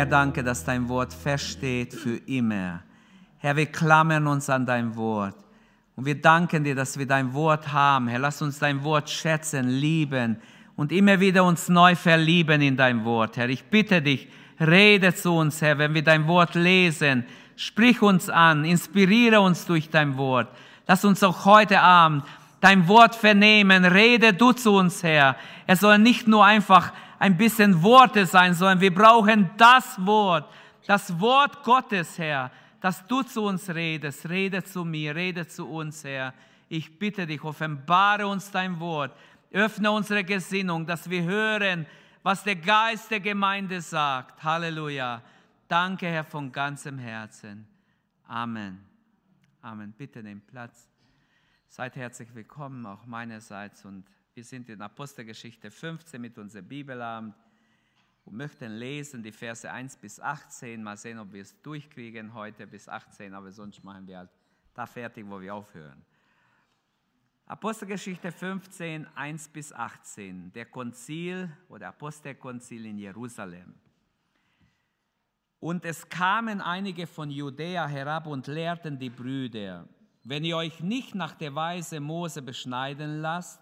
Herr, danke, dass dein Wort feststeht für immer. Herr, wir klammern uns an dein Wort. Und wir danken dir, dass wir dein Wort haben. Herr, lass uns dein Wort schätzen, lieben und immer wieder uns neu verlieben in dein Wort. Herr, ich bitte dich, rede zu uns, Herr, wenn wir dein Wort lesen. Sprich uns an, inspiriere uns durch dein Wort. Lass uns auch heute Abend dein Wort vernehmen. Rede du zu uns, Herr. Es soll nicht nur einfach ein bisschen Worte sein, sondern wir brauchen das Wort, das Wort Gottes, Herr, dass du zu uns redest. Rede zu mir, rede zu uns, Herr. Ich bitte dich, offenbare uns dein Wort. Öffne unsere Gesinnung, dass wir hören, was der Geist der Gemeinde sagt. Halleluja. Danke, Herr, von ganzem Herzen. Amen. Amen. Bitte nehmt Platz. Seid herzlich willkommen, auch meinerseits. Und wir sind in Apostelgeschichte 15 mit unserem Bibelabend und möchten lesen die Verse 1 bis 18. Mal sehen, ob wir es durchkriegen heute bis 18, aber sonst machen wir halt da fertig, wo wir aufhören. Apostelgeschichte 15, 1 bis 18, der Konzil oder Apostelkonzil in Jerusalem. Und es kamen einige von Judäa herab und lehrten die Brüder, wenn ihr euch nicht nach der Weise Mose beschneiden lasst,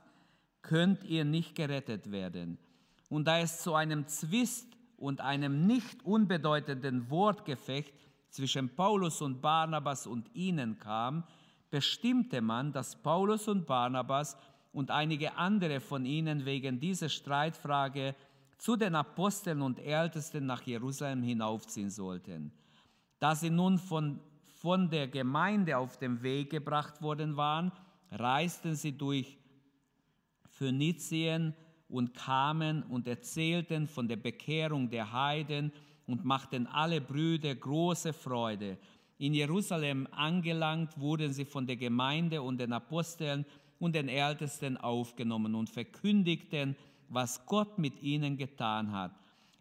könnt ihr nicht gerettet werden. Und da es zu einem Zwist und einem nicht unbedeutenden Wortgefecht zwischen Paulus und Barnabas und ihnen kam, bestimmte man, dass Paulus und Barnabas und einige andere von ihnen wegen dieser Streitfrage zu den Aposteln und Ältesten nach Jerusalem hinaufziehen sollten. Da sie nun von, von der Gemeinde auf den Weg gebracht worden waren, reisten sie durch Phönizien und kamen und erzählten von der Bekehrung der Heiden und machten alle Brüder große Freude. In Jerusalem angelangt wurden sie von der Gemeinde und den Aposteln und den Ältesten aufgenommen und verkündigten was Gott mit ihnen getan hat.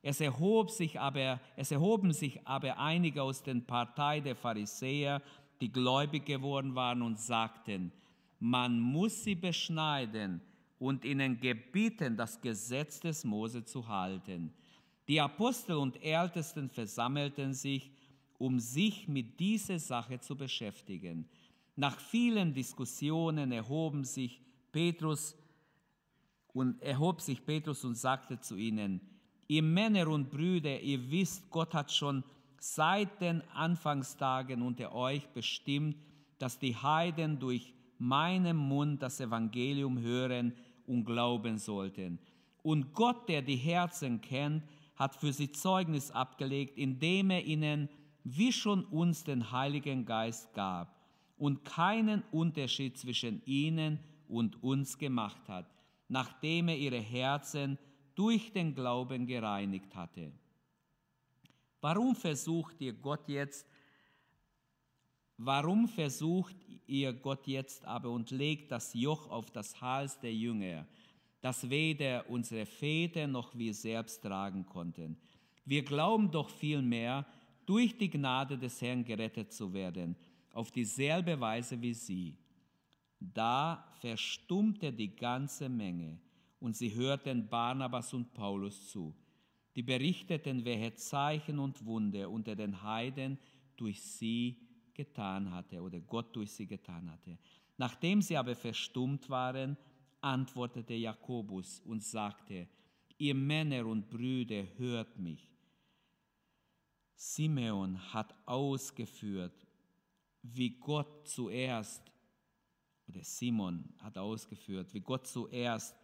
Es, erhob sich aber, es erhoben sich aber einige aus den Partei der Pharisäer, die gläubig geworden waren und sagten, man muss sie beschneiden und ihnen gebieten, das Gesetz des Mose zu halten. Die Apostel und Ältesten versammelten sich, um sich mit dieser Sache zu beschäftigen. Nach vielen Diskussionen erhoben sich Petrus und erhob sich Petrus und sagte zu ihnen, ihr Männer und Brüder, ihr wisst, Gott hat schon seit den Anfangstagen unter euch bestimmt, dass die Heiden durch meinen Mund das Evangelium hören und glauben sollten. Und Gott, der die Herzen kennt, hat für sie Zeugnis abgelegt, indem er ihnen wie schon uns den Heiligen Geist gab und keinen Unterschied zwischen ihnen und uns gemacht hat nachdem er ihre Herzen durch den Glauben gereinigt hatte. Warum versucht ihr Gott jetzt, warum versucht ihr Gott jetzt aber und legt das Joch auf das Hals der Jünger, das weder unsere Väter noch wir selbst tragen konnten? Wir glauben doch vielmehr, durch die Gnade des Herrn gerettet zu werden, auf dieselbe Weise wie sie. Da verstummte die ganze Menge und sie hörten Barnabas und Paulus zu. Die berichteten, welche Zeichen und Wunder unter den Heiden durch sie getan hatte oder Gott durch sie getan hatte. Nachdem sie aber verstummt waren, antwortete Jakobus und sagte, ihr Männer und Brüder, hört mich. Simeon hat ausgeführt, wie Gott zuerst oder Simon hat ausgeführt, wie Gott zuerst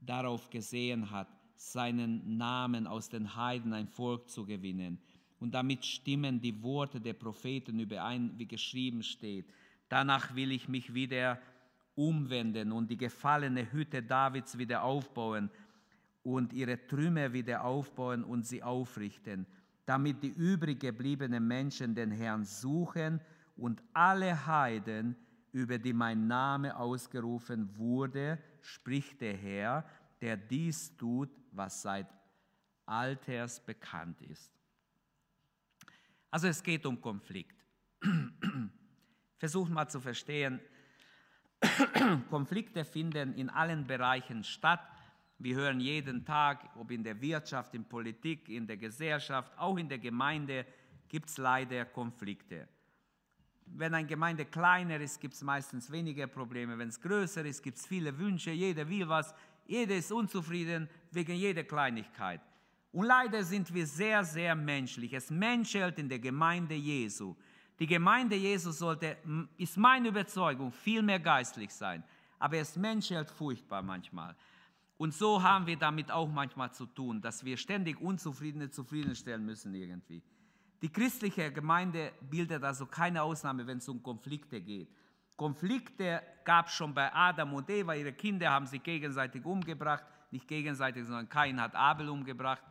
darauf gesehen hat, seinen Namen aus den Heiden ein Volk zu gewinnen. Und damit stimmen die Worte der Propheten überein, wie geschrieben steht. Danach will ich mich wieder umwenden und die gefallene Hütte Davids wieder aufbauen und ihre Trümmer wieder aufbauen und sie aufrichten, damit die übrig gebliebenen Menschen den Herrn suchen und alle Heiden über die mein Name ausgerufen wurde, spricht der Herr, der dies tut, was seit alters bekannt ist. Also es geht um Konflikt. Versucht mal zu verstehen, Konflikte finden in allen Bereichen statt, Wir hören jeden Tag, ob in der Wirtschaft, in Politik, in der Gesellschaft, auch in der Gemeinde, gibt es leider Konflikte. Wenn eine Gemeinde kleiner ist, gibt es meistens weniger Probleme. Wenn es größer ist, gibt es viele Wünsche, jeder will was, jeder ist unzufrieden wegen jeder Kleinigkeit. Und leider sind wir sehr, sehr menschlich. Es menschelt in der Gemeinde Jesu. Die Gemeinde Jesu sollte, ist meine Überzeugung, viel mehr geistlich sein. Aber es menschelt furchtbar manchmal. Und so haben wir damit auch manchmal zu tun, dass wir ständig Unzufriedene zufriedenstellen müssen irgendwie. Die christliche Gemeinde bildet also keine Ausnahme, wenn es um Konflikte geht. Konflikte gab es schon bei Adam und Eva. Ihre Kinder haben sich gegenseitig umgebracht. Nicht gegenseitig, sondern Kain hat Abel umgebracht.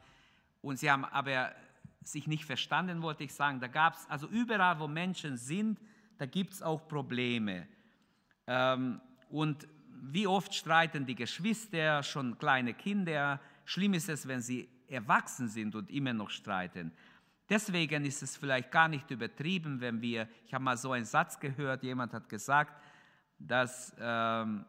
Und sie haben aber sich nicht verstanden, wollte ich sagen. Da gab es, also überall, wo Menschen sind, da gibt es auch Probleme. Ähm, und wie oft streiten die Geschwister, schon kleine Kinder. Schlimm ist es, wenn sie erwachsen sind und immer noch streiten. Deswegen ist es vielleicht gar nicht übertrieben, wenn wir, ich habe mal so einen Satz gehört, jemand hat gesagt, dass ähm,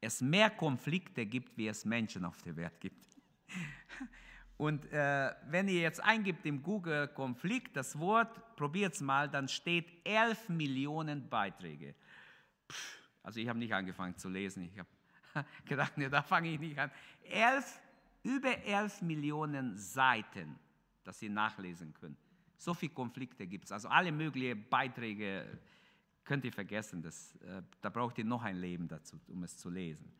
es mehr Konflikte gibt, wie es Menschen auf der Welt gibt. Und äh, wenn ihr jetzt eingibt im Google Konflikt das Wort, probiert es mal, dann steht 11 Millionen Beiträge. Pff, also ich habe nicht angefangen zu lesen, ich habe gedacht, nee, da fange ich nicht an. Elf, über 11 Millionen Seiten, dass ihr nachlesen könnt. So viele Konflikte gibt es. Also alle möglichen Beiträge könnt ihr vergessen. Das, äh, da braucht ihr noch ein Leben dazu, um es zu lesen.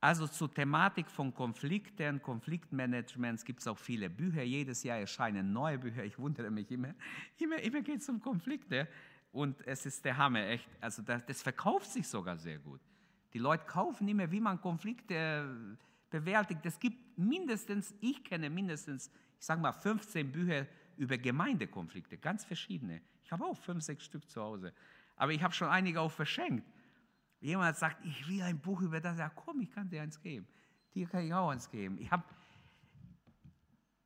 Also zur Thematik von Konflikten, Konfliktmanagements gibt es auch viele Bücher. Jedes Jahr erscheinen neue Bücher. Ich wundere mich immer. Immer, immer geht es um Konflikte. Und es ist der Hammer, echt. Also das, das, verkauft sich sogar sehr gut. Die Leute kaufen immer, wie man Konflikte bewältigt. Es gibt mindestens, ich kenne mindestens, ich sage mal, 15 Bücher über Gemeindekonflikte, ganz verschiedene. Ich habe auch fünf, sechs Stück zu Hause. Aber ich habe schon einige auch verschenkt. Jemand sagt, ich will ein Buch über das. Ja, komm, ich kann dir eins geben. Dir kann ich auch eins geben. Ich habe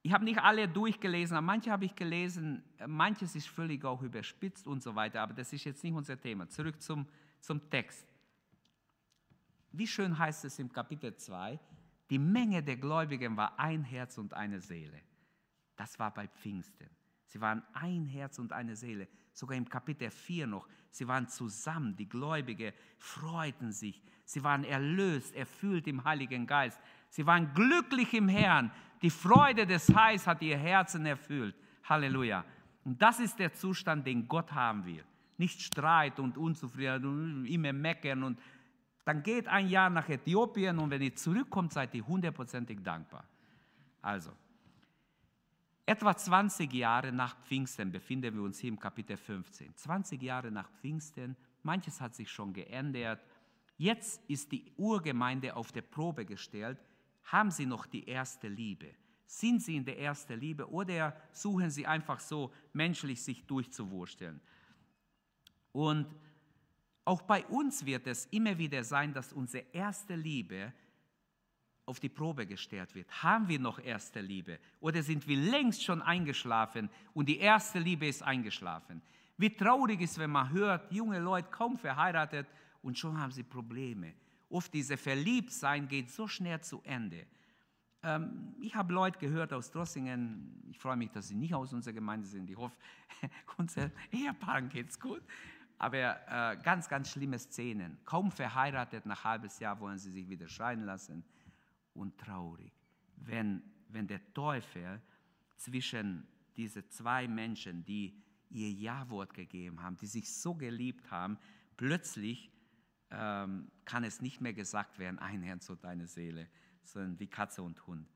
ich hab nicht alle durchgelesen, aber manche habe ich gelesen. Manches ist völlig auch überspitzt und so weiter. Aber das ist jetzt nicht unser Thema. Zurück zum, zum Text. Wie schön heißt es im Kapitel 2, die Menge der Gläubigen war ein Herz und eine Seele. Das war bei Pfingsten. Sie waren ein Herz und eine Seele. Sogar im Kapitel 4 noch. Sie waren zusammen. Die Gläubigen freuten sich. Sie waren erlöst, erfüllt im Heiligen Geist. Sie waren glücklich im Herrn. Die Freude des Heils hat ihr Herzen erfüllt. Halleluja. Und das ist der Zustand, den Gott haben will. Nicht Streit und Unzufriedenheit und immer meckern. Und dann geht ein Jahr nach Äthiopien und wenn ihr zurückkommt, seid ihr hundertprozentig dankbar. Also, Etwa 20 Jahre nach Pfingsten befinden wir uns hier im Kapitel 15. 20 Jahre nach Pfingsten, manches hat sich schon geändert. Jetzt ist die Urgemeinde auf der Probe gestellt. Haben sie noch die erste Liebe? Sind sie in der ersten Liebe oder suchen sie einfach so menschlich sich durchzuwursteln? Und auch bei uns wird es immer wieder sein, dass unsere erste Liebe auf die Probe gestellt wird. Haben wir noch erste Liebe oder sind wir längst schon eingeschlafen und die erste Liebe ist eingeschlafen? Wie traurig ist, wenn man hört, junge Leute kaum verheiratet und schon haben sie Probleme. Oft diese Verliebtsein geht so schnell zu Ende. Ähm, ich habe Leute gehört aus Drossingen, ich freue mich, dass sie nicht aus unserer Gemeinde sind, ich hoffe, unser Ehepaaren geht es gut. Aber äh, ganz, ganz schlimme Szenen. Kaum verheiratet, nach halbes Jahr wollen sie sich wieder scheiden lassen und traurig, wenn, wenn der Teufel zwischen diese zwei Menschen, die ihr Ja-Wort gegeben haben, die sich so geliebt haben, plötzlich ähm, kann es nicht mehr gesagt werden, ein Herz und eine Seele, sondern wie Katze und Hund.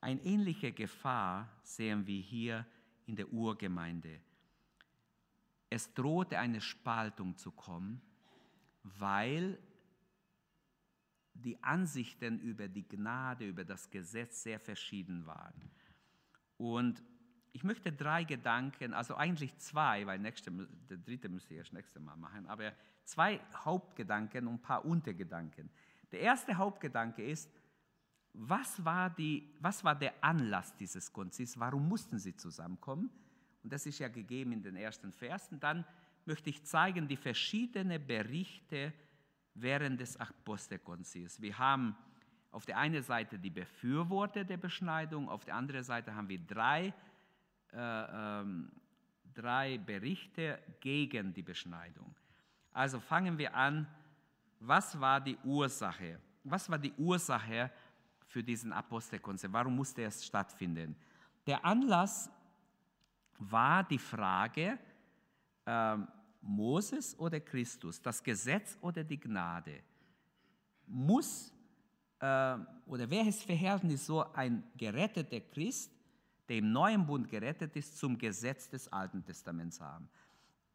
Eine ähnliche Gefahr sehen wir hier in der Urgemeinde. Es drohte eine Spaltung zu kommen, weil die Ansichten über die Gnade, über das Gesetz sehr verschieden waren. Und ich möchte drei Gedanken, also eigentlich zwei, weil nächste, der dritte müsste ich erst nächste Mal machen, aber zwei Hauptgedanken und ein paar Untergedanken. Der erste Hauptgedanke ist, was war, die, was war der Anlass dieses Konzils? Warum mussten sie zusammenkommen? Und das ist ja gegeben in den ersten Versen. Dann möchte ich zeigen die verschiedenen Berichte während des Apostelkonzils. Wir haben auf der einen Seite die Befürworter der Beschneidung, auf der anderen Seite haben wir drei, äh, ähm, drei Berichte gegen die Beschneidung. Also fangen wir an, was war die Ursache? Was war die Ursache für diesen Apostelkonzert? Warum musste es stattfinden? Der Anlass war die Frage, äh, Moses oder Christus, das Gesetz oder die Gnade? Muss äh, oder welches Verhältnis so ein geretteter Christ, der im neuen Bund gerettet ist, zum Gesetz des Alten Testaments haben?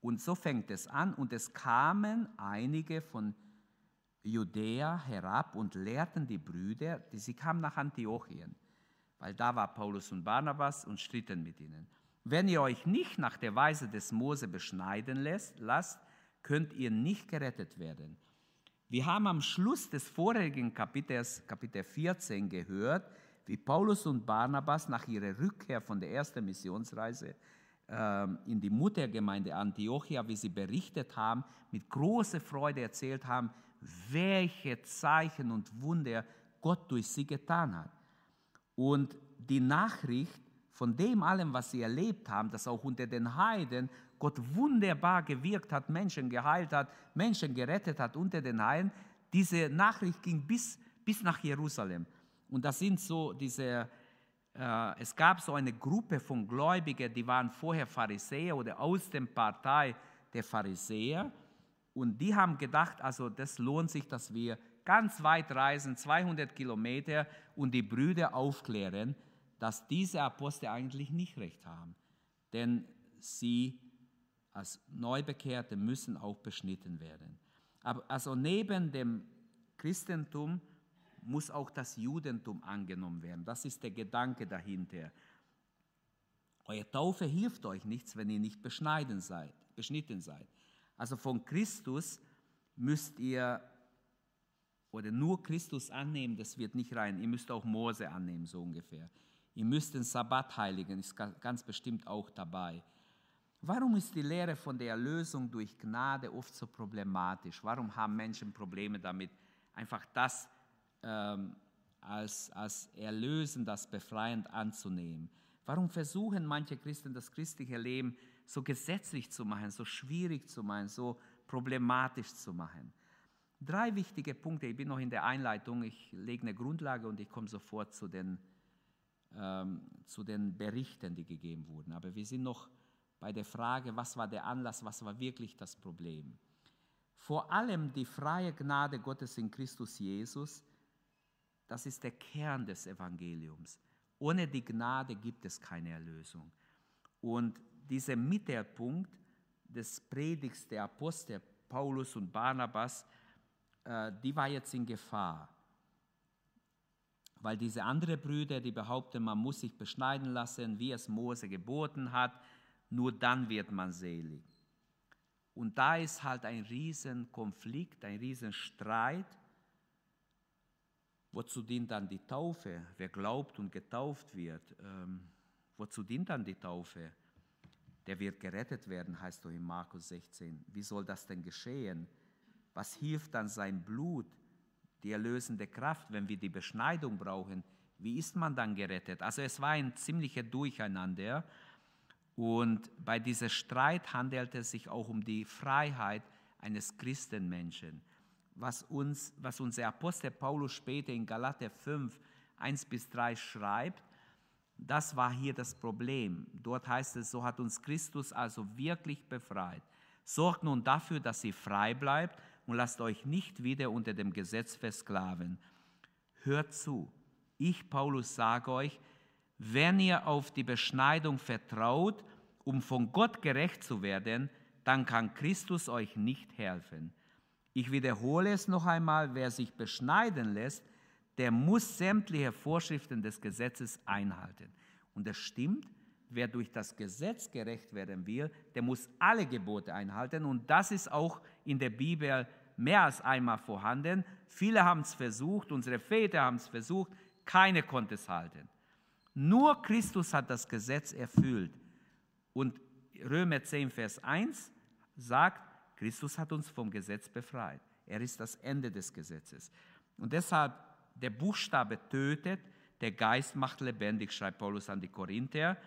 Und so fängt es an und es kamen einige von Judäa herab und lehrten die Brüder, die sie kamen nach Antiochien, weil da war Paulus und Barnabas und stritten mit ihnen. Wenn ihr euch nicht nach der Weise des Mose beschneiden lässt, lasst, könnt ihr nicht gerettet werden. Wir haben am Schluss des vorigen Kapitels, Kapitel 14, gehört, wie Paulus und Barnabas nach ihrer Rückkehr von der ersten Missionsreise ähm, in die Muttergemeinde Antiochia, wie sie berichtet haben, mit großer Freude erzählt haben, welche Zeichen und Wunder Gott durch sie getan hat. Und die Nachricht von dem allem, was sie erlebt haben, dass auch unter den Heiden Gott wunderbar gewirkt hat, Menschen geheilt hat, Menschen gerettet hat unter den Heiden, diese Nachricht ging bis, bis nach Jerusalem. Und das sind so diese, äh, es gab so eine Gruppe von Gläubigen, die waren vorher Pharisäer oder aus der Partei der Pharisäer. Und die haben gedacht, also das lohnt sich, dass wir ganz weit reisen, 200 Kilometer, und die Brüder aufklären, dass diese Apostel eigentlich nicht recht haben. Denn sie als Neubekehrte müssen auch beschnitten werden. Aber also neben dem Christentum muss auch das Judentum angenommen werden. Das ist der Gedanke dahinter. Eure Taufe hilft euch nichts, wenn ihr nicht beschneiden seid, beschnitten seid. Also von Christus müsst ihr oder nur Christus annehmen, das wird nicht rein. Ihr müsst auch Mose annehmen, so ungefähr. Ihr müsst den Sabbat heiligen, ist ganz bestimmt auch dabei. Warum ist die Lehre von der Erlösung durch Gnade oft so problematisch? Warum haben Menschen Probleme damit, einfach das ähm, als, als erlösend, als befreiend anzunehmen? Warum versuchen manche Christen das christliche Leben so gesetzlich zu machen, so schwierig zu machen, so problematisch zu machen. Drei wichtige Punkte. Ich bin noch in der Einleitung. Ich lege eine Grundlage und ich komme sofort zu den, zu den Berichten, die gegeben wurden. Aber wir sind noch bei der Frage, was war der Anlass, was war wirklich das Problem. Vor allem die freie Gnade Gottes in Christus Jesus, das ist der Kern des Evangeliums. Ohne die Gnade gibt es keine Erlösung. Und dieser Mittelpunkt des Predigs der Apostel Paulus und Barnabas, äh, die war jetzt in Gefahr. Weil diese anderen Brüder, die behaupten, man muss sich beschneiden lassen, wie es Mose geboten hat, nur dann wird man selig. Und da ist halt ein Riesenkonflikt, ein Riesenstreit. Wozu dient dann die Taufe? Wer glaubt und getauft wird? Ähm, wozu dient dann die Taufe? der wird gerettet werden, heißt du in Markus 16. Wie soll das denn geschehen? Was hilft dann sein Blut, die erlösende Kraft, wenn wir die Beschneidung brauchen? Wie ist man dann gerettet? Also es war ein ziemlicher Durcheinander. Und bei diesem Streit handelte es sich auch um die Freiheit eines Christenmenschen. Was, uns, was unser Apostel Paulus später in Galater 5, 1 bis 3 schreibt, das war hier das Problem. Dort heißt es, so hat uns Christus also wirklich befreit. Sorgt nun dafür, dass ihr frei bleibt und lasst euch nicht wieder unter dem Gesetz versklaven. Hört zu, ich Paulus sage euch, wenn ihr auf die Beschneidung vertraut, um von Gott gerecht zu werden, dann kann Christus euch nicht helfen. Ich wiederhole es noch einmal, wer sich beschneiden lässt, der muss sämtliche Vorschriften des Gesetzes einhalten. Und das stimmt, wer durch das Gesetz gerecht werden will, der muss alle Gebote einhalten. Und das ist auch in der Bibel mehr als einmal vorhanden. Viele haben es versucht, unsere Väter haben es versucht, keine konnte es halten. Nur Christus hat das Gesetz erfüllt. Und Römer 10, Vers 1 sagt, Christus hat uns vom Gesetz befreit. Er ist das Ende des Gesetzes. Und deshalb der Buchstabe tötet, der Geist macht lebendig, schreibt Paulus an die Korinther.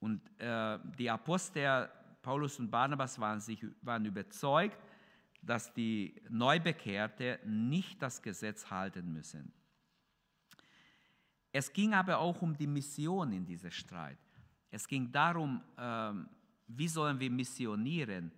Und äh, die Apostel Paulus und Barnabas waren, sich, waren überzeugt, dass die Neubekehrte nicht das Gesetz halten müssen. Es ging aber auch um die Mission in diesem Streit. Es ging darum, ähm, wie sollen wir missionieren?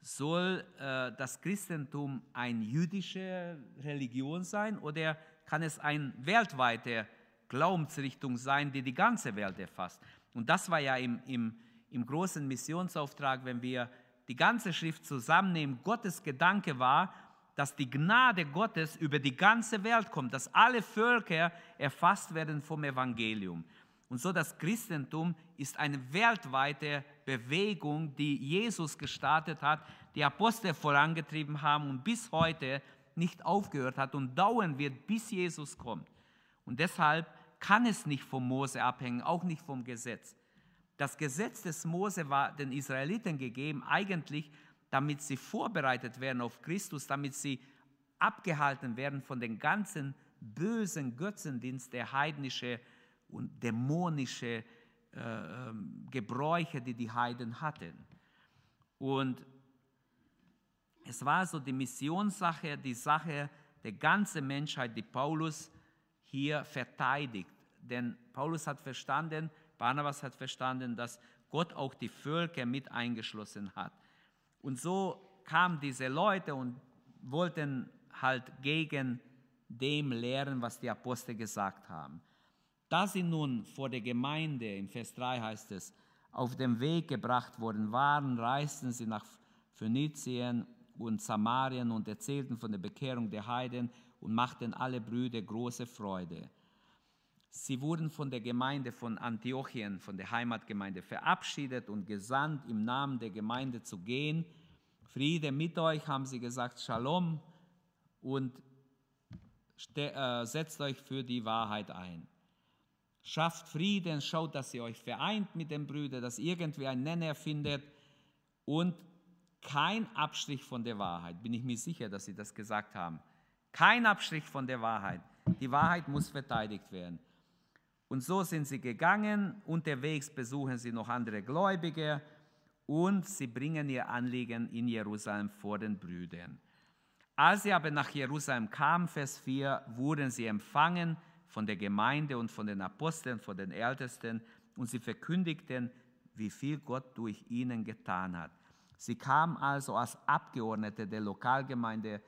Soll äh, das Christentum eine jüdische Religion sein oder kann es eine weltweite Glaubensrichtung sein, die die ganze Welt erfasst? Und das war ja im, im, im großen Missionsauftrag, wenn wir die ganze Schrift zusammennehmen. Gottes Gedanke war, dass die Gnade Gottes über die ganze Welt kommt, dass alle Völker erfasst werden vom Evangelium. Und so das Christentum ist eine weltweite Bewegung, die Jesus gestartet hat, die Apostel vorangetrieben haben und bis heute nicht aufgehört hat und dauern wird, bis Jesus kommt. Und deshalb kann es nicht vom Mose abhängen, auch nicht vom Gesetz. Das Gesetz des Mose war den Israeliten gegeben, eigentlich damit sie vorbereitet werden auf Christus, damit sie abgehalten werden von den ganzen bösen Götzendienst, der heidnische und dämonische äh, ähm, Gebräuche, die die Heiden hatten. Und es war so die Missionssache, die Sache der ganzen Menschheit, die Paulus hier verteidigt. Denn Paulus hat verstanden, Barnabas hat verstanden, dass Gott auch die Völker mit eingeschlossen hat. Und so kamen diese Leute und wollten halt gegen dem lehren, was die Apostel gesagt haben. Da sie nun vor der Gemeinde, im Vers 3 heißt es, auf den Weg gebracht worden waren, reisten sie nach Phönizien und Samarien und erzählten von der Bekehrung der Heiden und machten alle Brüder große Freude. Sie wurden von der Gemeinde von Antiochien, von der Heimatgemeinde, verabschiedet und gesandt, im Namen der Gemeinde zu gehen. Friede mit euch, haben sie gesagt, Shalom und äh, setzt euch für die Wahrheit ein. Schafft Frieden, schaut, dass ihr euch vereint mit den Brüdern, dass irgendwie ein Nenner findet und kein Abstrich von der Wahrheit. Bin ich mir sicher, dass sie das gesagt haben. Kein Abstrich von der Wahrheit. Die Wahrheit muss verteidigt werden. Und so sind sie gegangen, unterwegs besuchen sie noch andere Gläubige und sie bringen ihr Anliegen in Jerusalem vor den Brüdern. Als sie aber nach Jerusalem kamen, Vers 4, wurden sie empfangen von der Gemeinde und von den Aposteln, von den Ältesten und sie verkündigten, wie viel Gott durch ihnen getan hat. Sie kamen also als Abgeordnete der Lokalgemeinde,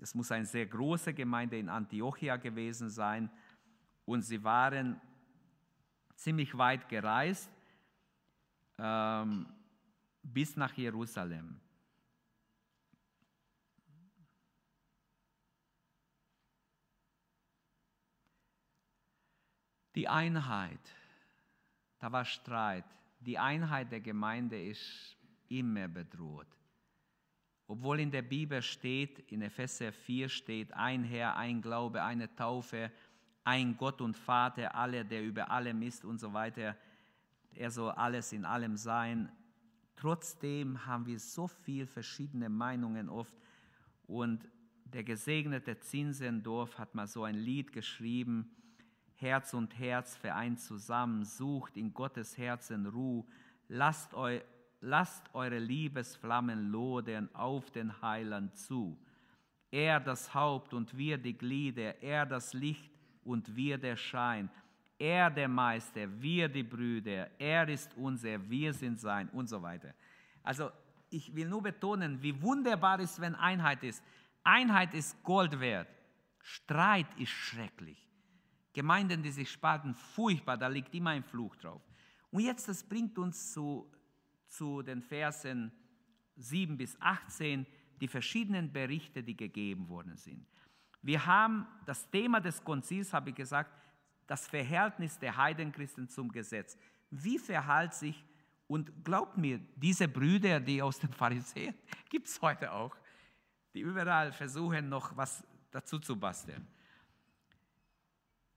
es muss eine sehr große Gemeinde in Antiochia gewesen sein, und sie waren ziemlich weit gereist ähm, bis nach Jerusalem. Die Einheit, da war Streit. Die Einheit der Gemeinde ist immer bedroht. Obwohl in der Bibel steht, in Epheser 4 steht, ein Herr, ein Glaube, eine Taufe, ein Gott und Vater, aller, der über allem ist und so weiter. Er soll alles in allem sein. Trotzdem haben wir so viele verschiedene Meinungen oft. Und der gesegnete Zinsendorf hat mal so ein Lied geschrieben. Herz und Herz vereint zusammen, sucht in Gottes Herzen Ruhe, lasst, eu, lasst eure Liebesflammen lodern auf den Heiland zu. Er das Haupt und wir die Glieder, er das Licht und wir der Schein. Er der Meister, wir die Brüder, er ist unser, wir sind sein und so weiter. Also ich will nur betonen, wie wunderbar ist, wenn Einheit ist. Einheit ist Gold wert. Streit ist schrecklich. Gemeinden, die sich spalten, furchtbar, da liegt immer ein Fluch drauf. Und jetzt, das bringt uns zu, zu den Versen 7 bis 18, die verschiedenen Berichte, die gegeben worden sind. Wir haben das Thema des Konzils, habe ich gesagt, das Verhältnis der Heidenchristen zum Gesetz. Wie verhält sich, und glaubt mir, diese Brüder, die aus den Pharisäern, gibt es heute auch, die überall versuchen, noch was dazu zu basteln.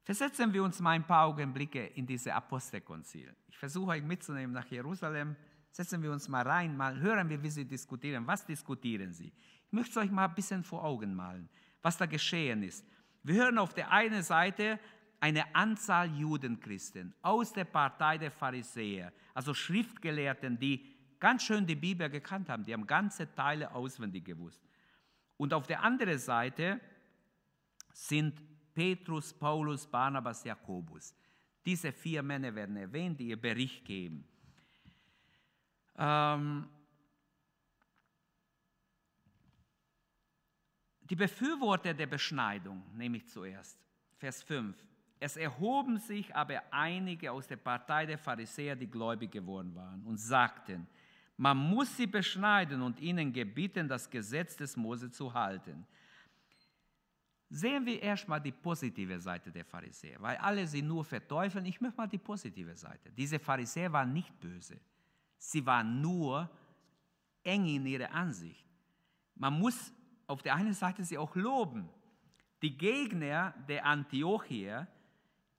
Versetzen wir uns mal ein paar Augenblicke in diese Apostelkonzil. Ich versuche euch mitzunehmen nach Jerusalem. Setzen wir uns mal rein, mal hören wir, wie sie diskutieren. Was diskutieren sie? Ich möchte es euch mal ein bisschen vor Augen malen was da geschehen ist. Wir hören auf der einen Seite eine Anzahl Judenchristen aus der Partei der Pharisäer, also Schriftgelehrten, die ganz schön die Bibel gekannt haben, die haben ganze Teile auswendig gewusst. Und auf der anderen Seite sind Petrus, Paulus, Barnabas, Jakobus. Diese vier Männer werden erwähnt, die ihr Bericht geben. Ähm, die Befürworter der Beschneidung nehme ich zuerst. Vers 5. Es erhoben sich aber einige aus der Partei der Pharisäer, die gläubig geworden waren, und sagten, man muss sie beschneiden und ihnen gebieten, das Gesetz des Mose zu halten. Sehen wir erstmal die positive Seite der Pharisäer, weil alle sie nur verteufeln. Ich möchte mal die positive Seite. Diese Pharisäer waren nicht böse. Sie waren nur eng in ihrer Ansicht. Man muss auf der einen Seite sie auch loben. Die Gegner der Antiochier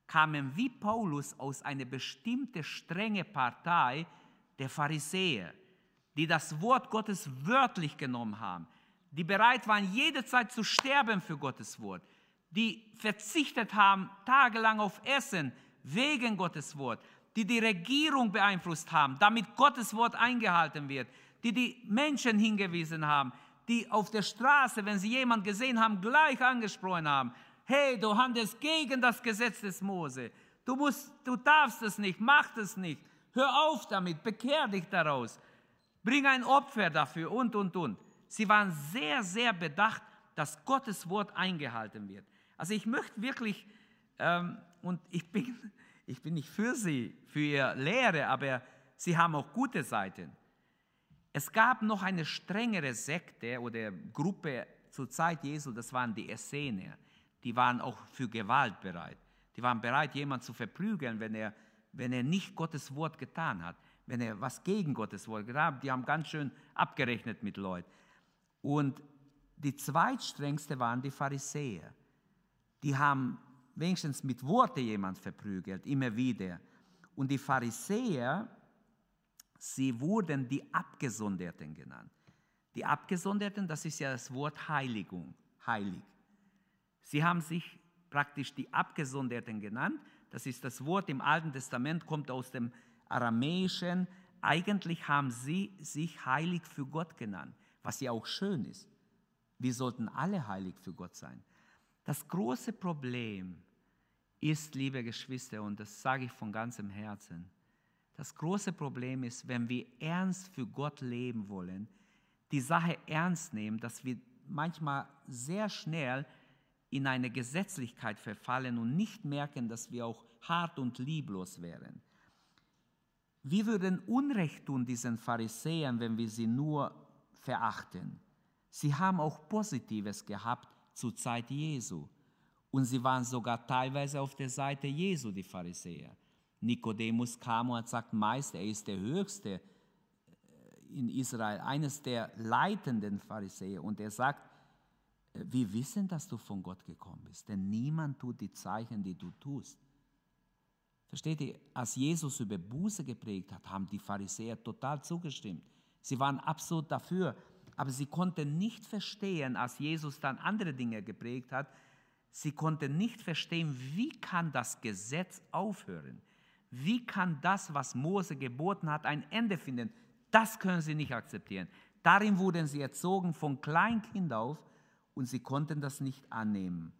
kamen wie Paulus aus einer bestimmten strenge Partei der Pharisäer, die das Wort Gottes wörtlich genommen haben, die bereit waren, jederzeit zu sterben für Gottes Wort, die verzichtet haben tagelang auf Essen wegen Gottes Wort, die die Regierung beeinflusst haben, damit Gottes Wort eingehalten wird, die die Menschen hingewiesen haben, die auf der Straße, wenn sie jemanden gesehen haben, gleich angesprochen haben, hey, du handelst gegen das Gesetz des Mose. Du, musst, du darfst es nicht, mach es nicht. Hör auf damit, bekehr dich daraus. Bring ein Opfer dafür und, und, und. Sie waren sehr, sehr bedacht, dass Gottes Wort eingehalten wird. Also ich möchte wirklich, ähm, und ich bin, ich bin nicht für sie, für ihre Lehre, aber sie haben auch gute Seiten. Es gab noch eine strengere Sekte oder Gruppe zur Zeit Jesu, das waren die Essener die waren auch für Gewalt bereit. Die waren bereit, jemanden zu verprügeln, wenn er, wenn er nicht Gottes Wort getan hat, wenn er was gegen Gottes Wort getan hat. Die haben ganz schön abgerechnet mit Leuten. Und die zweitstrengste waren die Pharisäer. Die haben wenigstens mit Worte jemand verprügelt, immer wieder. Und die Pharisäer, sie wurden die Abgesonderten genannt. Die Abgesonderten, das ist ja das Wort Heiligung, heilig. Sie haben sich praktisch die Abgesonderten genannt. Das ist das Wort im Alten Testament, kommt aus dem Aramäischen. Eigentlich haben sie sich heilig für Gott genannt, was ja auch schön ist. Wir sollten alle heilig für Gott sein. Das große Problem ist, liebe Geschwister, und das sage ich von ganzem Herzen, das große Problem ist, wenn wir ernst für Gott leben wollen, die Sache ernst nehmen, dass wir manchmal sehr schnell in eine Gesetzlichkeit verfallen und nicht merken, dass wir auch hart und lieblos wären. Wir würden Unrecht tun diesen Pharisäern, wenn wir sie nur verachten. Sie haben auch Positives gehabt zur Zeit Jesu. Und sie waren sogar teilweise auf der Seite Jesu, die Pharisäer. Nikodemus kam und gesagt, Meister, er ist der Höchste äh, in Israel, eines der leitenden Pharisäer. Und er sagt, wir wissen, dass du von Gott gekommen bist, denn niemand tut die Zeichen, die du tust. Versteht ihr, als Jesus über Buße geprägt hat, haben die Pharisäer total zugestimmt. Sie waren absolut dafür, aber sie konnten nicht verstehen, als Jesus dann andere Dinge geprägt hat, sie konnten nicht verstehen, wie kann das Gesetz aufhören? Wie kann das, was Mose geboten hat, ein Ende finden? Das können sie nicht akzeptieren. Darin wurden sie erzogen von Kleinkind auf und sie konnten das nicht annehmen.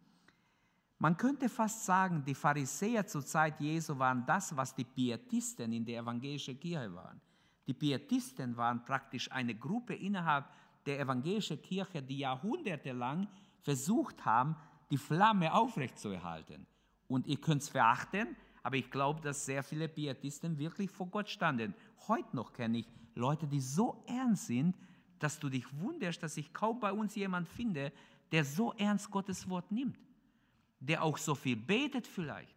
Man könnte fast sagen, die Pharisäer zur Zeit Jesu waren das, was die Pietisten in der evangelischen Kirche waren. Die Pietisten waren praktisch eine Gruppe innerhalb der evangelischen Kirche, die jahrhundertelang versucht haben, die Flamme aufrechtzuerhalten. Und ihr könnt es verachten, aber ich glaube, dass sehr viele Pietisten wirklich vor Gott standen. Heute noch kenne ich Leute, die so ernst sind, dass du dich wunderst, dass ich kaum bei uns jemand finde, der so ernst Gottes Wort nimmt, der auch so viel betet vielleicht.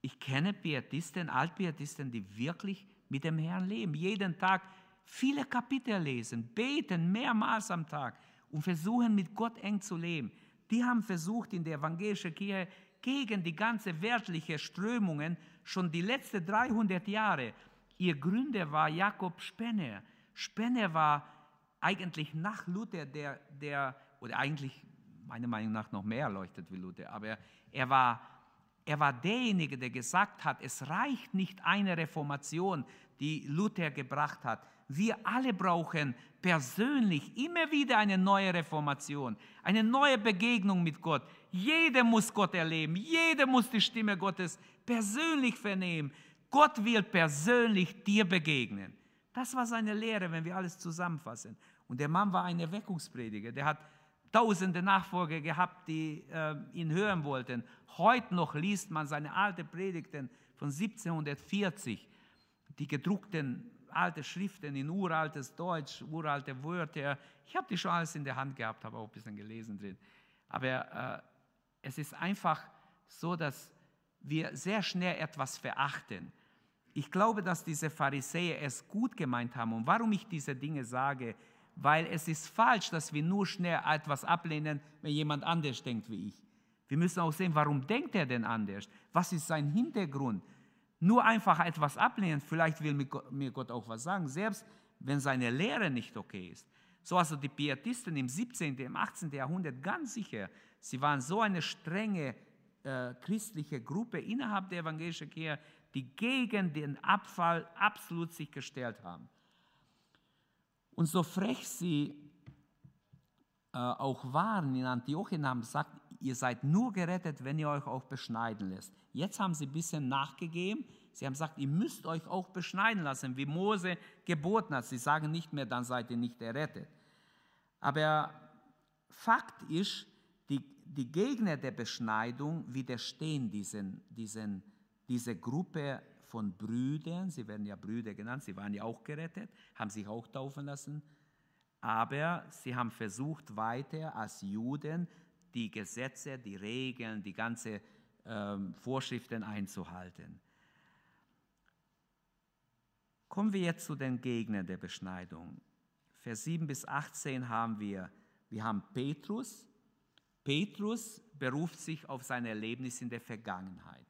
Ich kenne Pietisten, Altpietisten, die wirklich mit dem Herrn leben, jeden Tag viele Kapitel lesen, beten mehrmals am Tag und versuchen mit Gott eng zu leben. Die haben versucht in der evangelischen Kirche gegen die ganze weltliche Strömungen schon die letzten 300 Jahre. Ihr Gründer war Jakob Spenner. Spenner war eigentlich nach Luther der, der oder eigentlich meiner Meinung nach noch mehr erleuchtet wie Luther, aber er war, er war derjenige, der gesagt hat, es reicht nicht eine Reformation, die Luther gebracht hat. Wir alle brauchen persönlich immer wieder eine neue Reformation, eine neue Begegnung mit Gott. Jeder muss Gott erleben, jeder muss die Stimme Gottes persönlich vernehmen. Gott will persönlich dir begegnen. Das war seine Lehre, wenn wir alles zusammenfassen. Und der Mann war ein Erweckungsprediger, der hat tausende Nachfolger gehabt, die äh, ihn hören wollten. Heute noch liest man seine alten Predigten von 1740, die gedruckten alte Schriften in uraltes Deutsch, uralte Wörter. Ich habe die schon alles in der Hand gehabt, habe auch ein bisschen gelesen drin. Aber äh, es ist einfach so, dass wir sehr schnell etwas verachten. Ich glaube, dass diese Pharisäer es gut gemeint haben. Und warum ich diese Dinge sage, weil es ist falsch, dass wir nur schnell etwas ablehnen, wenn jemand anders denkt wie ich. Wir müssen auch sehen, warum denkt er denn anders? Was ist sein Hintergrund? Nur einfach etwas ablehnen, vielleicht will mir Gott auch was sagen, selbst wenn seine Lehre nicht okay ist. So also die Pietisten im 17., im 18. Jahrhundert ganz sicher, sie waren so eine strenge äh, christliche Gruppe innerhalb der evangelischen Kirche, die gegen den Abfall absolut sich gestellt haben. Und so frech sie äh, auch waren in Antiochien, haben gesagt, ihr seid nur gerettet, wenn ihr euch auch beschneiden lässt. Jetzt haben sie ein bisschen nachgegeben. Sie haben gesagt, ihr müsst euch auch beschneiden lassen, wie Mose geboten hat. Sie sagen nicht mehr, dann seid ihr nicht errettet. Aber Fakt ist, die, die Gegner der Beschneidung widerstehen diesen, diesen, diese Gruppe von Brüdern. Sie werden ja Brüder genannt, sie waren ja auch gerettet, haben sich auch taufen lassen. Aber sie haben versucht, weiter als Juden die Gesetze, die Regeln, die ganzen ähm, Vorschriften einzuhalten. Kommen wir jetzt zu den Gegnern der Beschneidung. Vers 7 bis 18 haben wir, wir haben Petrus. Petrus beruft sich auf sein Erlebnis in der Vergangenheit.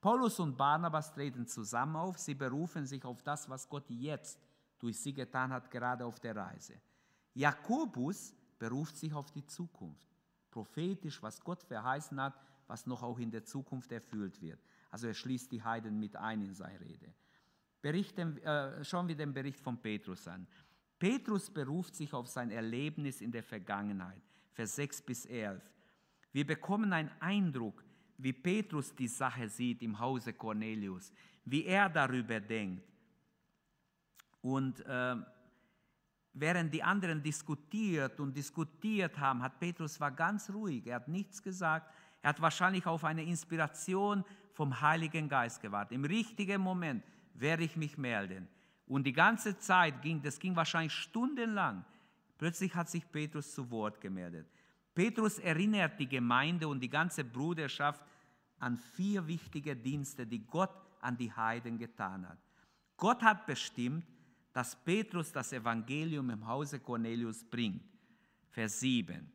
Paulus und Barnabas treten zusammen auf, sie berufen sich auf das, was Gott jetzt durch sie getan hat, gerade auf der Reise. Jakobus beruft sich auf die Zukunft, prophetisch, was Gott verheißen hat, was noch auch in der Zukunft erfüllt wird. Also er schließt die Heiden mit ein in seine Rede. Berichten, äh, schauen wir den Bericht von Petrus an. Petrus beruft sich auf sein Erlebnis in der Vergangenheit, Vers 6 bis 11. Wir bekommen einen Eindruck, wie Petrus die Sache sieht im Hause Cornelius, wie er darüber denkt. Und äh, während die anderen diskutiert und diskutiert haben, hat Petrus war ganz ruhig, er hat nichts gesagt, er hat wahrscheinlich auf eine Inspiration vom Heiligen Geist gewartet. Im richtigen Moment werde ich mich melden. Und die ganze Zeit ging, das ging wahrscheinlich stundenlang. Plötzlich hat sich Petrus zu Wort gemeldet. Petrus erinnert die Gemeinde und die ganze Bruderschaft an vier wichtige Dienste, die Gott an die Heiden getan hat. Gott hat bestimmt, dass Petrus das Evangelium im Hause Cornelius bringt. Vers 7.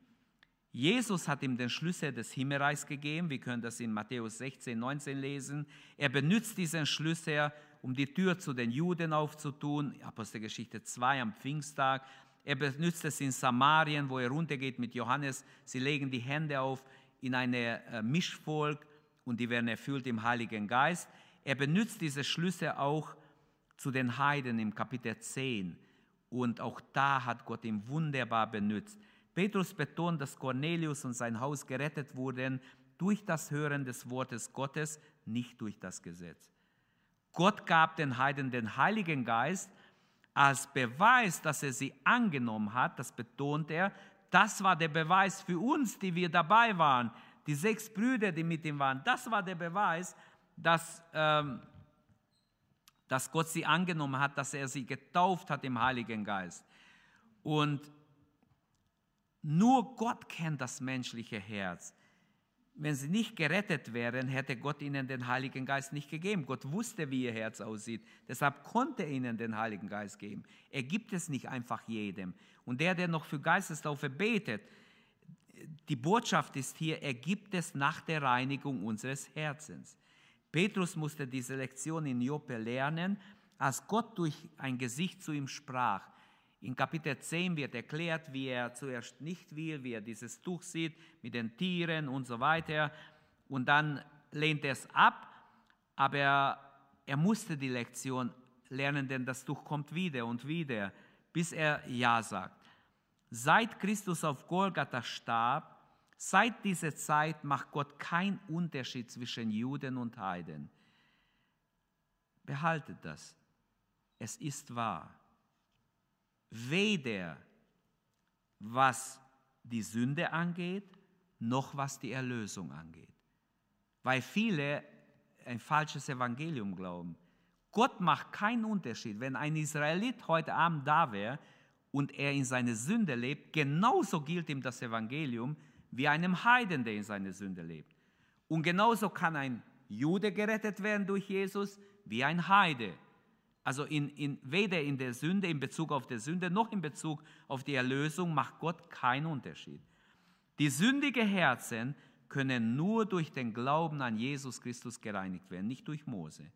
Jesus hat ihm den Schlüssel des Himmelreichs gegeben. Wir können das in Matthäus 16, 19 lesen. Er benutzt diesen Schlüssel, um die Tür zu den Juden aufzutun. Apostelgeschichte 2 am Pfingsttag. Er benutzt es in Samarien, wo er runtergeht mit Johannes. Sie legen die Hände auf in ein äh, Mischvolk und die werden erfüllt im Heiligen Geist. Er benutzt diese Schlüssel auch zu den Heiden im Kapitel 10. Und auch da hat Gott ihn wunderbar benutzt. Petrus betont, dass Cornelius und sein Haus gerettet wurden durch das Hören des Wortes Gottes, nicht durch das Gesetz. Gott gab den Heiden den Heiligen Geist als Beweis, dass er sie angenommen hat, das betont er. Das war der Beweis für uns, die wir dabei waren, die sechs Brüder, die mit ihm waren. Das war der Beweis, dass, ähm, dass Gott sie angenommen hat, dass er sie getauft hat im Heiligen Geist. Und nur Gott kennt das menschliche Herz. Wenn sie nicht gerettet wären, hätte Gott ihnen den Heiligen Geist nicht gegeben. Gott wusste, wie ihr Herz aussieht. Deshalb konnte er ihnen den Heiligen Geist geben. Er gibt es nicht einfach jedem. Und der, der noch für Geistestaufe betet, die Botschaft ist hier, er gibt es nach der Reinigung unseres Herzens. Petrus musste diese Lektion in Joppe lernen, als Gott durch ein Gesicht zu ihm sprach. In Kapitel 10 wird erklärt, wie er zuerst nicht will, wie er dieses Tuch sieht mit den Tieren und so weiter. Und dann lehnt er es ab, aber er, musste die Lektion lernen, denn das Tuch kommt wieder und wieder, bis er Ja sagt. Seit Christus auf Golgatha starb, seit dieser Zeit macht Gott keinen Unterschied zwischen Juden und Heiden. Behaltet das. Es ist wahr. Weder was die Sünde angeht, noch was die Erlösung angeht. Weil viele ein falsches Evangelium glauben. Gott macht keinen Unterschied. Wenn ein Israelit heute Abend da wäre und er in seine Sünde lebt, genauso gilt ihm das Evangelium wie einem Heiden, der in seine Sünde lebt. Und genauso kann ein Jude gerettet werden durch Jesus wie ein Heide. Also in, in, weder in der Sünde, in Bezug auf die Sünde, noch in Bezug auf die Erlösung macht Gott keinen Unterschied. Die sündigen Herzen können nur durch den Glauben an Jesus Christus gereinigt werden, nicht durch Mose.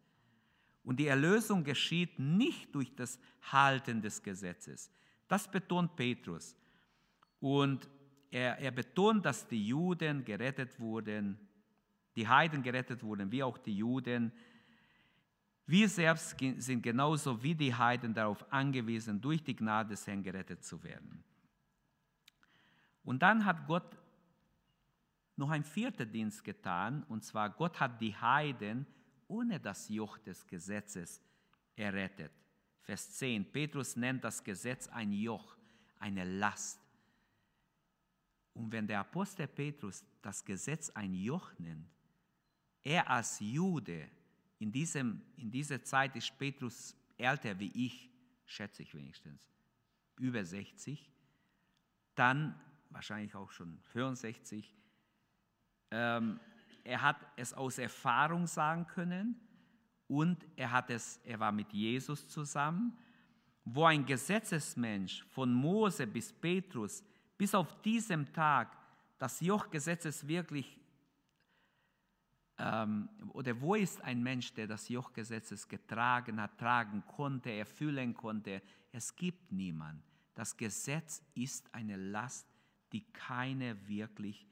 Und die Erlösung geschieht nicht durch das Halten des Gesetzes. Das betont Petrus. Und er, er betont, dass die Juden gerettet wurden, die Heiden gerettet wurden, wie auch die Juden. Wir selbst sind genauso wie die Heiden darauf angewiesen, durch die Gnade des Herrn gerettet zu werden. Und dann hat Gott noch ein vierter Dienst getan, und zwar Gott hat die Heiden ohne das Joch des Gesetzes errettet. Vers 10. Petrus nennt das Gesetz ein Joch, eine Last. Und wenn der Apostel Petrus das Gesetz ein Joch nennt, er als Jude, in, diesem, in dieser Zeit ist Petrus älter wie ich, schätze ich wenigstens, über 60, dann wahrscheinlich auch schon 64. Ähm, er hat es aus Erfahrung sagen können und er, hat es, er war mit Jesus zusammen, wo ein Gesetzesmensch von Mose bis Petrus bis auf diesem Tag das Joch Gesetzes wirklich, ähm, oder wo ist ein Mensch, der das Joch Gesetzes getragen hat, tragen konnte, erfüllen konnte? Es gibt niemand. Das Gesetz ist eine Last, die keiner wirklich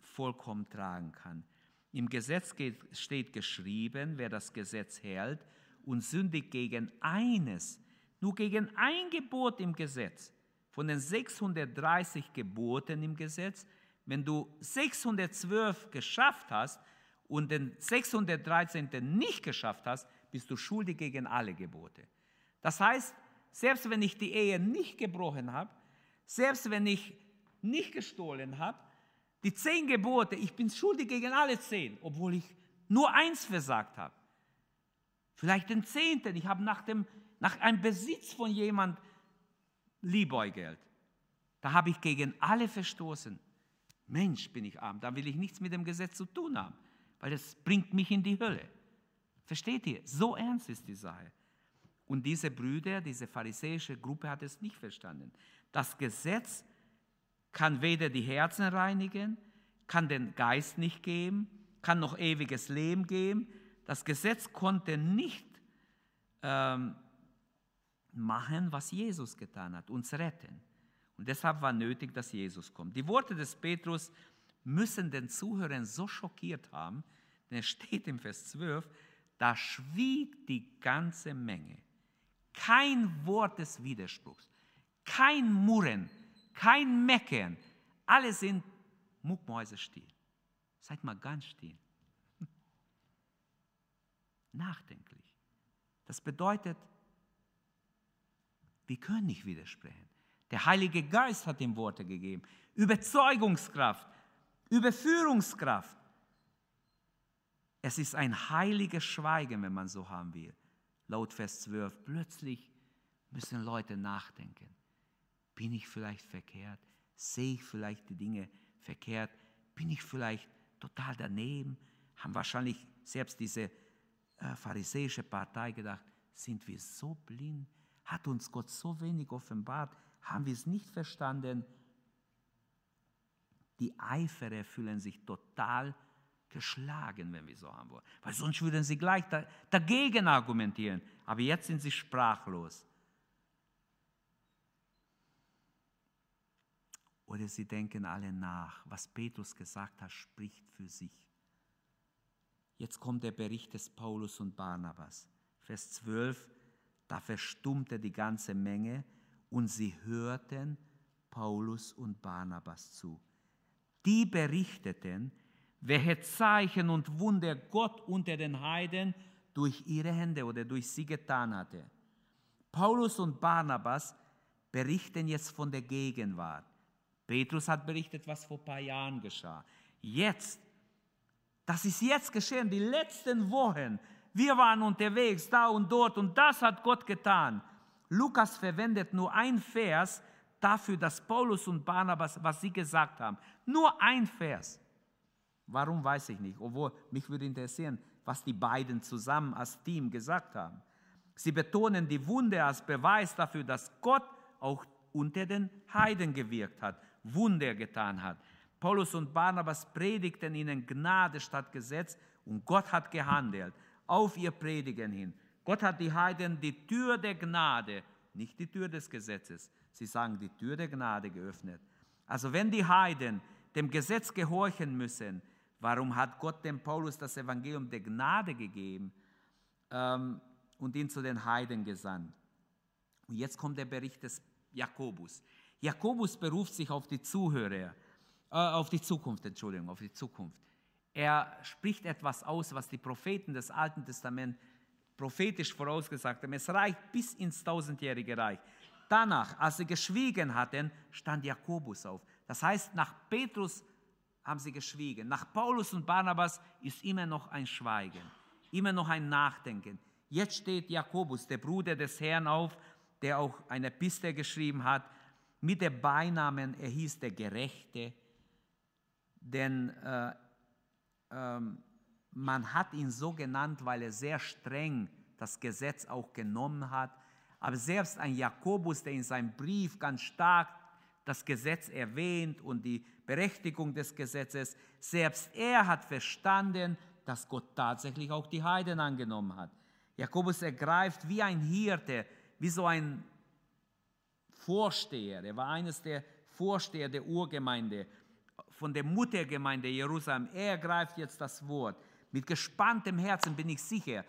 vollkommen tragen kann. Im Gesetz steht geschrieben, wer das Gesetz hält und sündigt gegen eines, nur gegen ein Gebot im Gesetz, von den 630 Geboten im Gesetz, wenn du 612 geschafft hast und den 613. nicht geschafft hast, bist du schuldig gegen alle Gebote. Das heißt, selbst wenn ich die Ehe nicht gebrochen habe, selbst wenn ich nicht gestohlen habe, die zehn Gebote, ich bin schuldig gegen alle zehn, obwohl ich nur eins versagt habe. Vielleicht den zehnten, ich habe nach, dem, nach einem Besitz von jemand Liebäugelt. Da habe ich gegen alle verstoßen. Mensch, bin ich arm, da will ich nichts mit dem Gesetz zu tun haben, weil es bringt mich in die Hölle. Versteht ihr? So ernst ist die Sache. Und diese Brüder, diese pharisäische Gruppe hat es nicht verstanden. Das Gesetz kann weder die Herzen reinigen, kann den Geist nicht geben, kann noch ewiges Leben geben. Das Gesetz konnte nicht ähm, machen, was Jesus getan hat, uns retten. Und deshalb war nötig, dass Jesus kommt. Die Worte des Petrus müssen den Zuhörern so schockiert haben, denn es steht im Vers 12, da schwieg die ganze Menge. Kein Wort des Widerspruchs, kein Murren, kein Meckern. Alle sind Muckmäuse still. Seid mal ganz still. Nachdenklich. Das bedeutet, wir können nicht widersprechen. Der Heilige Geist hat ihm Worte gegeben. Überzeugungskraft, Überführungskraft. Es ist ein heiliges Schweigen, wenn man so haben will. Laut Vers 12. Plötzlich müssen Leute nachdenken. Bin ich vielleicht verkehrt? Sehe ich vielleicht die Dinge verkehrt? Bin ich vielleicht total daneben? Haben wahrscheinlich selbst diese äh, pharisäische Partei gedacht, sind wir so blind? Hat uns Gott so wenig offenbart? Haben wir es nicht verstanden? Die Eiferer fühlen sich total geschlagen, wenn wir so haben wollen. Weil sonst würden sie gleich dagegen argumentieren. Aber jetzt sind sie sprachlos. oder sie denken alle nach. Was Petrus gesagt hat, spricht für sich. Jetzt kommt der Bericht des Paulus und Barnabas. Vers 12, da verstummte die ganze Menge und sie hörten Paulus und Barnabas zu. Die berichteten, welche Zeichen und Wunder Gott unter den Heiden durch ihre Hände oder durch sie getan hatte. Paulus und Barnabas berichten jetzt von der Gegenwart. Petrus hat berichtet, was vor ein paar Jahren geschah. Jetzt, das ist jetzt geschehen, die letzten Wochen. Wir waren unterwegs, da und dort, und das hat Gott getan. Lukas verwendet nur ein Vers dafür, dass Paulus und Barnabas, was sie gesagt haben. Nur ein Vers. Warum weiß ich nicht, obwohl mich würde interessieren, was die beiden zusammen als Team gesagt haben. Sie betonen die Wunde als Beweis dafür, dass Gott auch unter den Heiden gewirkt hat, Wunder getan hat. Paulus und Barnabas predigten ihnen Gnade statt Gesetz und Gott hat gehandelt auf ihr Predigen hin. Gott hat die Heiden die Tür der Gnade, nicht die Tür des Gesetzes, sie sagen die Tür der Gnade geöffnet. Also wenn die Heiden dem Gesetz gehorchen müssen, Warum hat Gott dem Paulus das Evangelium der Gnade gegeben ähm, und ihn zu den Heiden gesandt? Und jetzt kommt der Bericht des Jakobus. Jakobus beruft sich auf die Zuhörer, äh, auf die Zukunft, Entschuldigung, auf die Zukunft. Er spricht etwas aus, was die Propheten des Alten Testaments prophetisch vorausgesagt haben. Es reicht bis ins tausendjährige Reich. Danach, als sie geschwiegen hatten, stand Jakobus auf. Das heißt, nach Petrus haben sie geschwiegen. Nach Paulus und Barnabas ist immer noch ein Schweigen, immer noch ein Nachdenken. Jetzt steht Jakobus, der Bruder des Herrn, auf, der auch eine Piste geschrieben hat, mit dem Beinamen, er hieß der Gerechte, denn äh, ähm, man hat ihn so genannt, weil er sehr streng das Gesetz auch genommen hat. Aber selbst ein Jakobus, der in seinem Brief ganz stark das Gesetz erwähnt und die Berechtigung des Gesetzes. Selbst er hat verstanden, dass Gott tatsächlich auch die Heiden angenommen hat. Jakobus ergreift wie ein Hirte, wie so ein Vorsteher. Er war eines der Vorsteher der Urgemeinde, von der Muttergemeinde Jerusalem. Er ergreift jetzt das Wort. Mit gespanntem Herzen bin ich sicher,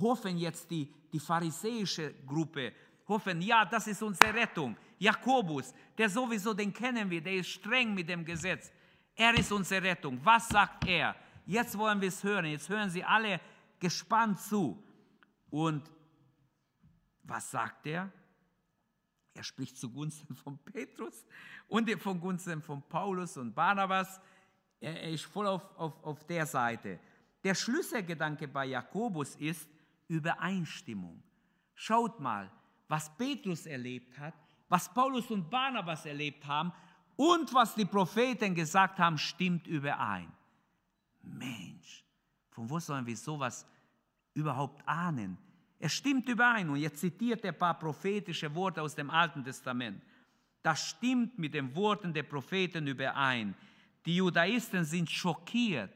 hoffen jetzt die, die pharisäische Gruppe, hoffen, ja, das ist unsere Rettung. Jakobus, der sowieso, den kennen wir, der ist streng mit dem Gesetz. Er ist unsere Rettung. Was sagt er? Jetzt wollen wir es hören. Jetzt hören Sie alle gespannt zu. Und was sagt er? Er spricht zugunsten von Petrus und von Gunsten von Paulus und Barnabas. Er, ist voll auf, auf, auf der Seite. Der Schlüsselgedanke bei Jakobus ist Übereinstimmung. Schaut mal, was Petrus erlebt hat, was Paulus und Barnabas erlebt haben und was die Propheten gesagt haben, stimmt überein. Mensch, von wo sollen wir sowas überhaupt ahnen? Es stimmt überein. Und jetzt zitiert er ein paar prophetische Worte aus dem Alten Testament. Das stimmt mit den Worten der Propheten überein. Die Judaisten sind schockiert.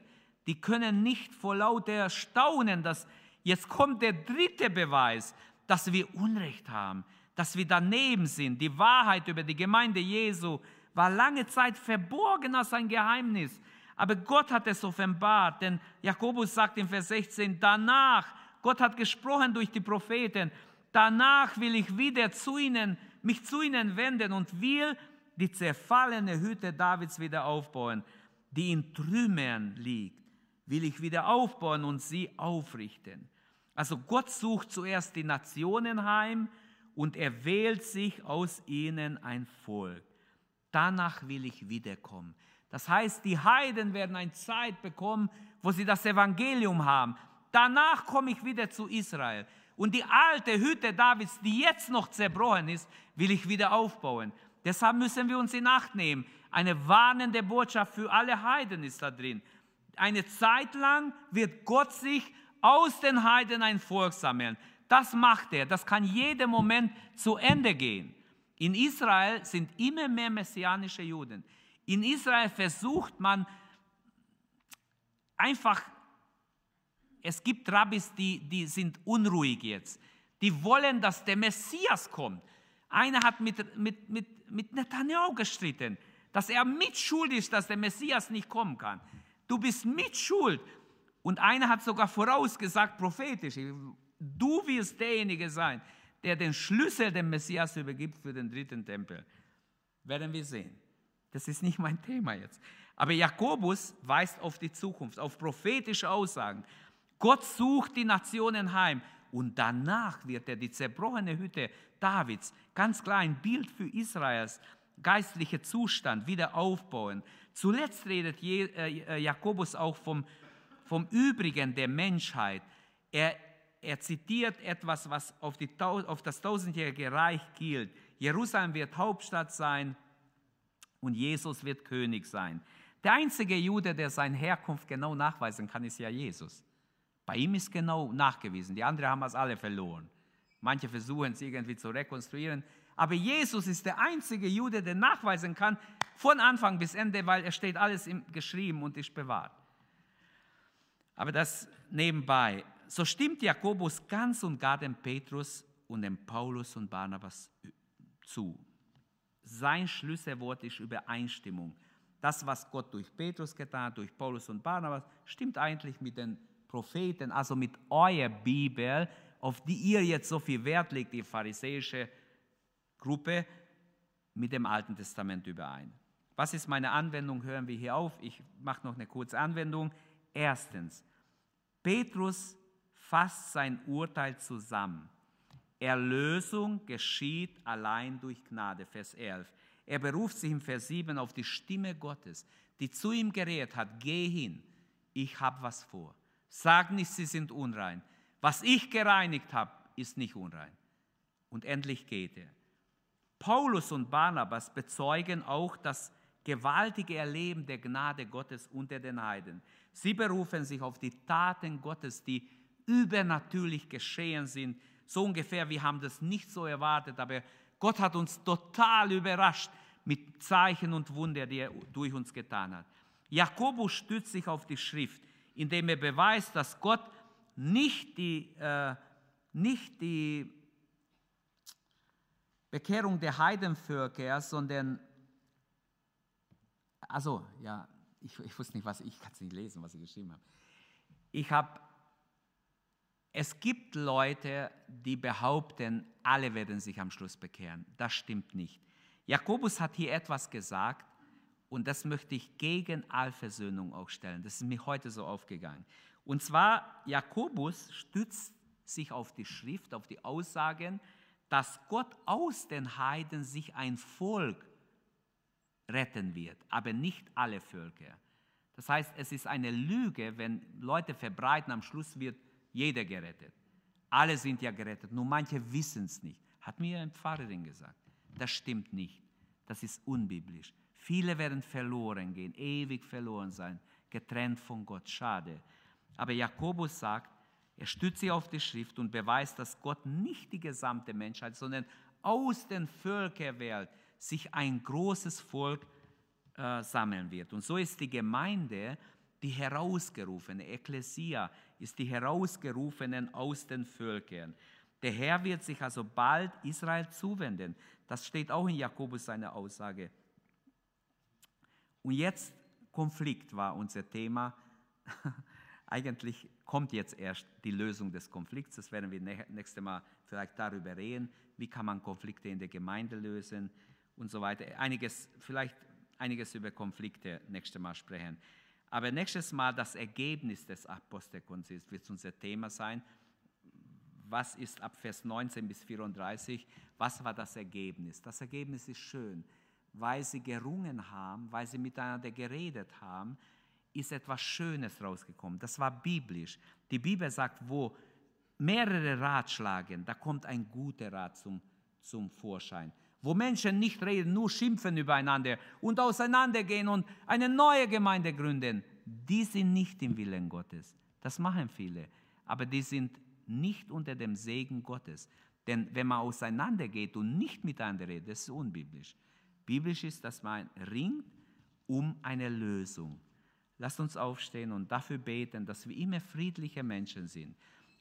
Die können nicht vor lauter Staunen, dass jetzt kommt der dritte Beweis, dass wir Unrecht haben, dass wir daneben sind. Die Wahrheit über die Gemeinde Jesu war lange Zeit verborgen als ein Geheimnis. Aber Gott hat es offenbart, denn Jakobus sagt in Vers 16, danach, Gott hat gesprochen durch die Propheten, danach will ich wieder zu ihnen, mich zu ihnen wenden und will die zerfallene Hütte Davids wieder aufbauen, die in Trümmern liegt, will ich wieder aufbauen und sie aufrichten. Also Gott sucht zuerst die Nationen heim und er wählt sich aus ihnen ein Volk. Danach will ich wiederkommen. Das heißt, die Heiden werden eine Zeit bekommen, wo sie das Evangelium haben. Danach komme ich wieder zu Israel. Und die alte Hütte Davids, die jetzt noch zerbrochen ist, will ich wieder aufbauen. Deshalb müssen wir uns in Acht nehmen. Eine warnende Botschaft für alle Heiden ist da drin. Eine Zeit lang wird Gott sich aus den Heiden ein Volk sammeln. Das macht er. Das kann jeden Moment zu Ende gehen. In Israel sind immer mehr messianische Juden. In Israel versucht man einfach, es gibt Rabbis, die, die sind unruhig jetzt. Die wollen, dass der Messias kommt. Einer hat mit, mit, mit, mit Netanyahu gestritten. dass er mitschuld ist, dass der Messias nicht kommen kann. Du bist mitschuld. Und einer hat sogar vorausgesagt, prophetisch, du wirst derjenige sein, der den Schlüssel dem Messias übergibt für den dritten Tempel. Werden wir sehen. Das ist nicht mein Thema jetzt. Aber Jakobus weist auf die Zukunft, auf prophetische Aussagen. Gott sucht die Nationen heim und danach wird er die zerbrochene Hütte Davids, ganz klar ein Bild für Israels geistliche Zustand, wieder aufbauen. Zuletzt redet äh, Jakobus auch vom, vom Übrigen der Menschheit. Er, er zitiert etwas, was auf, die, auf das tausendjährige Reich gilt. Jerusalem wird Hauptstadt sein und Jesus wird König sein. Der einzige Jude, der seine Herkunft genau nachweisen kann, ist ja Jesus. Bei ihm ist genau nachgewiesen. Die anderen haben es alle verloren. Manche versuchen es irgendwie zu rekonstruieren. Aber Jesus ist der einzige Jude, der nachweisen kann, von Anfang bis Ende, weil er steht alles geschrieben und ist bewahrt. Aber das nebenbei. So stimmt Jakobus ganz und gar dem Petrus und dem Paulus und Barnabas zu. Sein Schlüsselwort ist Übereinstimmung. Das, was Gott durch Petrus getan hat, durch Paulus und Barnabas, stimmt eigentlich mit den Propheten, also mit eurer Bibel, auf die ihr jetzt so viel Wert legt, die pharisäische Gruppe, mit dem Alten Testament überein. Was ist meine Anwendung? Hören wir hier auf. Ich mache noch eine kurze Anwendung. Erstens, Petrus fasst sein Urteil zusammen. Erlösung geschieht allein durch Gnade, Vers 11. Er beruft sich im Vers 7 auf die Stimme Gottes, die zu ihm geredet hat, geh hin, ich habe was vor. Sag nicht, sie sind unrein. Was ich gereinigt habe, ist nicht unrein. Und endlich geht er. Paulus und Barnabas bezeugen auch das gewaltige Erleben der Gnade Gottes unter den Heiden. Sie berufen sich auf die Taten Gottes, die übernatürlich geschehen sind. So ungefähr, wir haben das nicht so erwartet, aber Gott hat uns total überrascht mit Zeichen und Wunder, die er durch uns getan hat. Jakobus stützt sich auf die Schrift, indem er beweist, dass Gott nicht die, äh, nicht die Bekehrung der Heidenvölker, sondern, also ja, ich, ich wusste nicht, was, ich kann es nicht lesen, was ich geschrieben habe. Ich habe, es gibt Leute, die behaupten, alle werden sich am Schluss bekehren. Das stimmt nicht. Jakobus hat hier etwas gesagt und das möchte ich gegen Allversöhnung auch stellen. Das ist mir heute so aufgegangen. Und zwar, Jakobus stützt sich auf die Schrift, auf die Aussagen, dass Gott aus den Heiden sich ein Volk retten wird, aber nicht alle Völker. Das heißt, es ist eine Lüge, wenn Leute verbreiten, am Schluss wird jeder gerettet. Alle sind ja gerettet, nur manche wissen es nicht. Hat mir eine Pfarrerin gesagt. Das stimmt nicht. Das ist unbiblisch. Viele werden verloren gehen, ewig verloren sein, getrennt von Gott. Schade. Aber Jakobus sagt, er stützt sich auf die Schrift und beweist, dass Gott nicht die gesamte Menschheit, sondern aus den Völkern wählt, sich ein großes Volk äh, sammeln wird. Und so ist die Gemeinde die herausgerufene, Ekklesia ist die herausgerufenen aus den Völkern. Der Herr wird sich also bald Israel zuwenden. Das steht auch in Jakobus seiner Aussage. Und jetzt Konflikt war unser Thema. Eigentlich kommt jetzt erst die Lösung des Konflikts. Das werden wir nächstes Mal vielleicht darüber reden. Wie kann man Konflikte in der Gemeinde lösen und so weiter. Einiges, vielleicht einiges über Konflikte nächstes Mal sprechen. Aber nächstes Mal das Ergebnis des Apostelkonzils wird unser Thema sein. Was ist ab Vers 19 bis 34? Was war das Ergebnis? Das Ergebnis ist schön, weil sie gerungen haben, weil sie miteinander geredet haben, ist etwas Schönes rausgekommen. Das war biblisch. Die Bibel sagt, wo mehrere Ratschlagen, da kommt ein guter Rat zum, zum Vorschein. Wo Menschen nicht reden, nur schimpfen übereinander und auseinandergehen und eine neue Gemeinde gründen, die sind nicht im Willen Gottes. Das machen viele, aber die sind nicht unter dem Segen Gottes. Denn wenn man auseinandergeht und nicht miteinander redet, das ist unbiblisch. Biblisch ist, dass man ringt um eine Lösung. Lasst uns aufstehen und dafür beten, dass wir immer friedliche Menschen sind.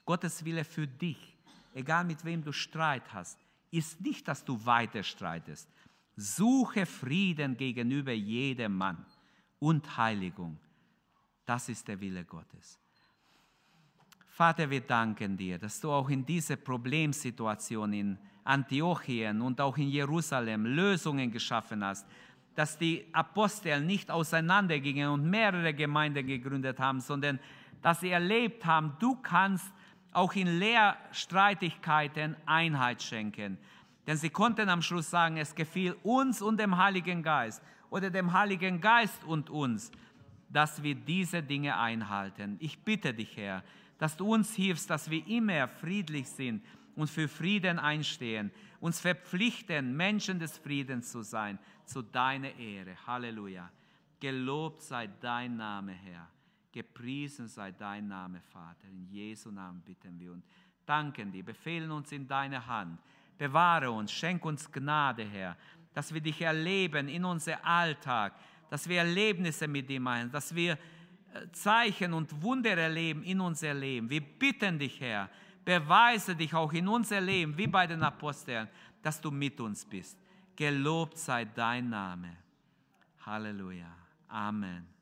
Gottes Wille für dich, egal mit wem du Streit hast, ist nicht, dass du weiter streitest. Suche Frieden gegenüber jedem Mann und Heiligung. Das ist der Wille Gottes. Vater, wir danken dir, dass du auch in dieser Problemsituation in Antiochien und auch in Jerusalem Lösungen geschaffen hast, dass die Apostel nicht auseinandergingen und mehrere Gemeinden gegründet haben, sondern dass sie erlebt haben, du kannst auch in Lehrstreitigkeiten Einheit schenken. Denn sie konnten am Schluss sagen, es gefiel uns und dem Heiligen Geist oder dem Heiligen Geist und uns, dass wir diese Dinge einhalten. Ich bitte dich, Herr, dass du uns hilfst, dass wir immer friedlich sind und für Frieden einstehen, uns verpflichten, Menschen des Friedens zu sein, zu deiner Ehre. Halleluja. Gelobt sei dein Name, Herr. Gepriesen sei dein Name, Vater. In Jesu Namen bitten wir und danken dir, befehlen uns in deine Hand. Bewahre uns, schenk uns Gnade, Herr, dass wir dich erleben in unser Alltag, dass wir Erlebnisse mit dir machen, dass wir Zeichen und Wunder erleben in unser Leben. Wir bitten dich, Herr, beweise dich auch in unser Leben, wie bei den Aposteln, dass du mit uns bist. Gelobt sei dein Name. Halleluja. Amen.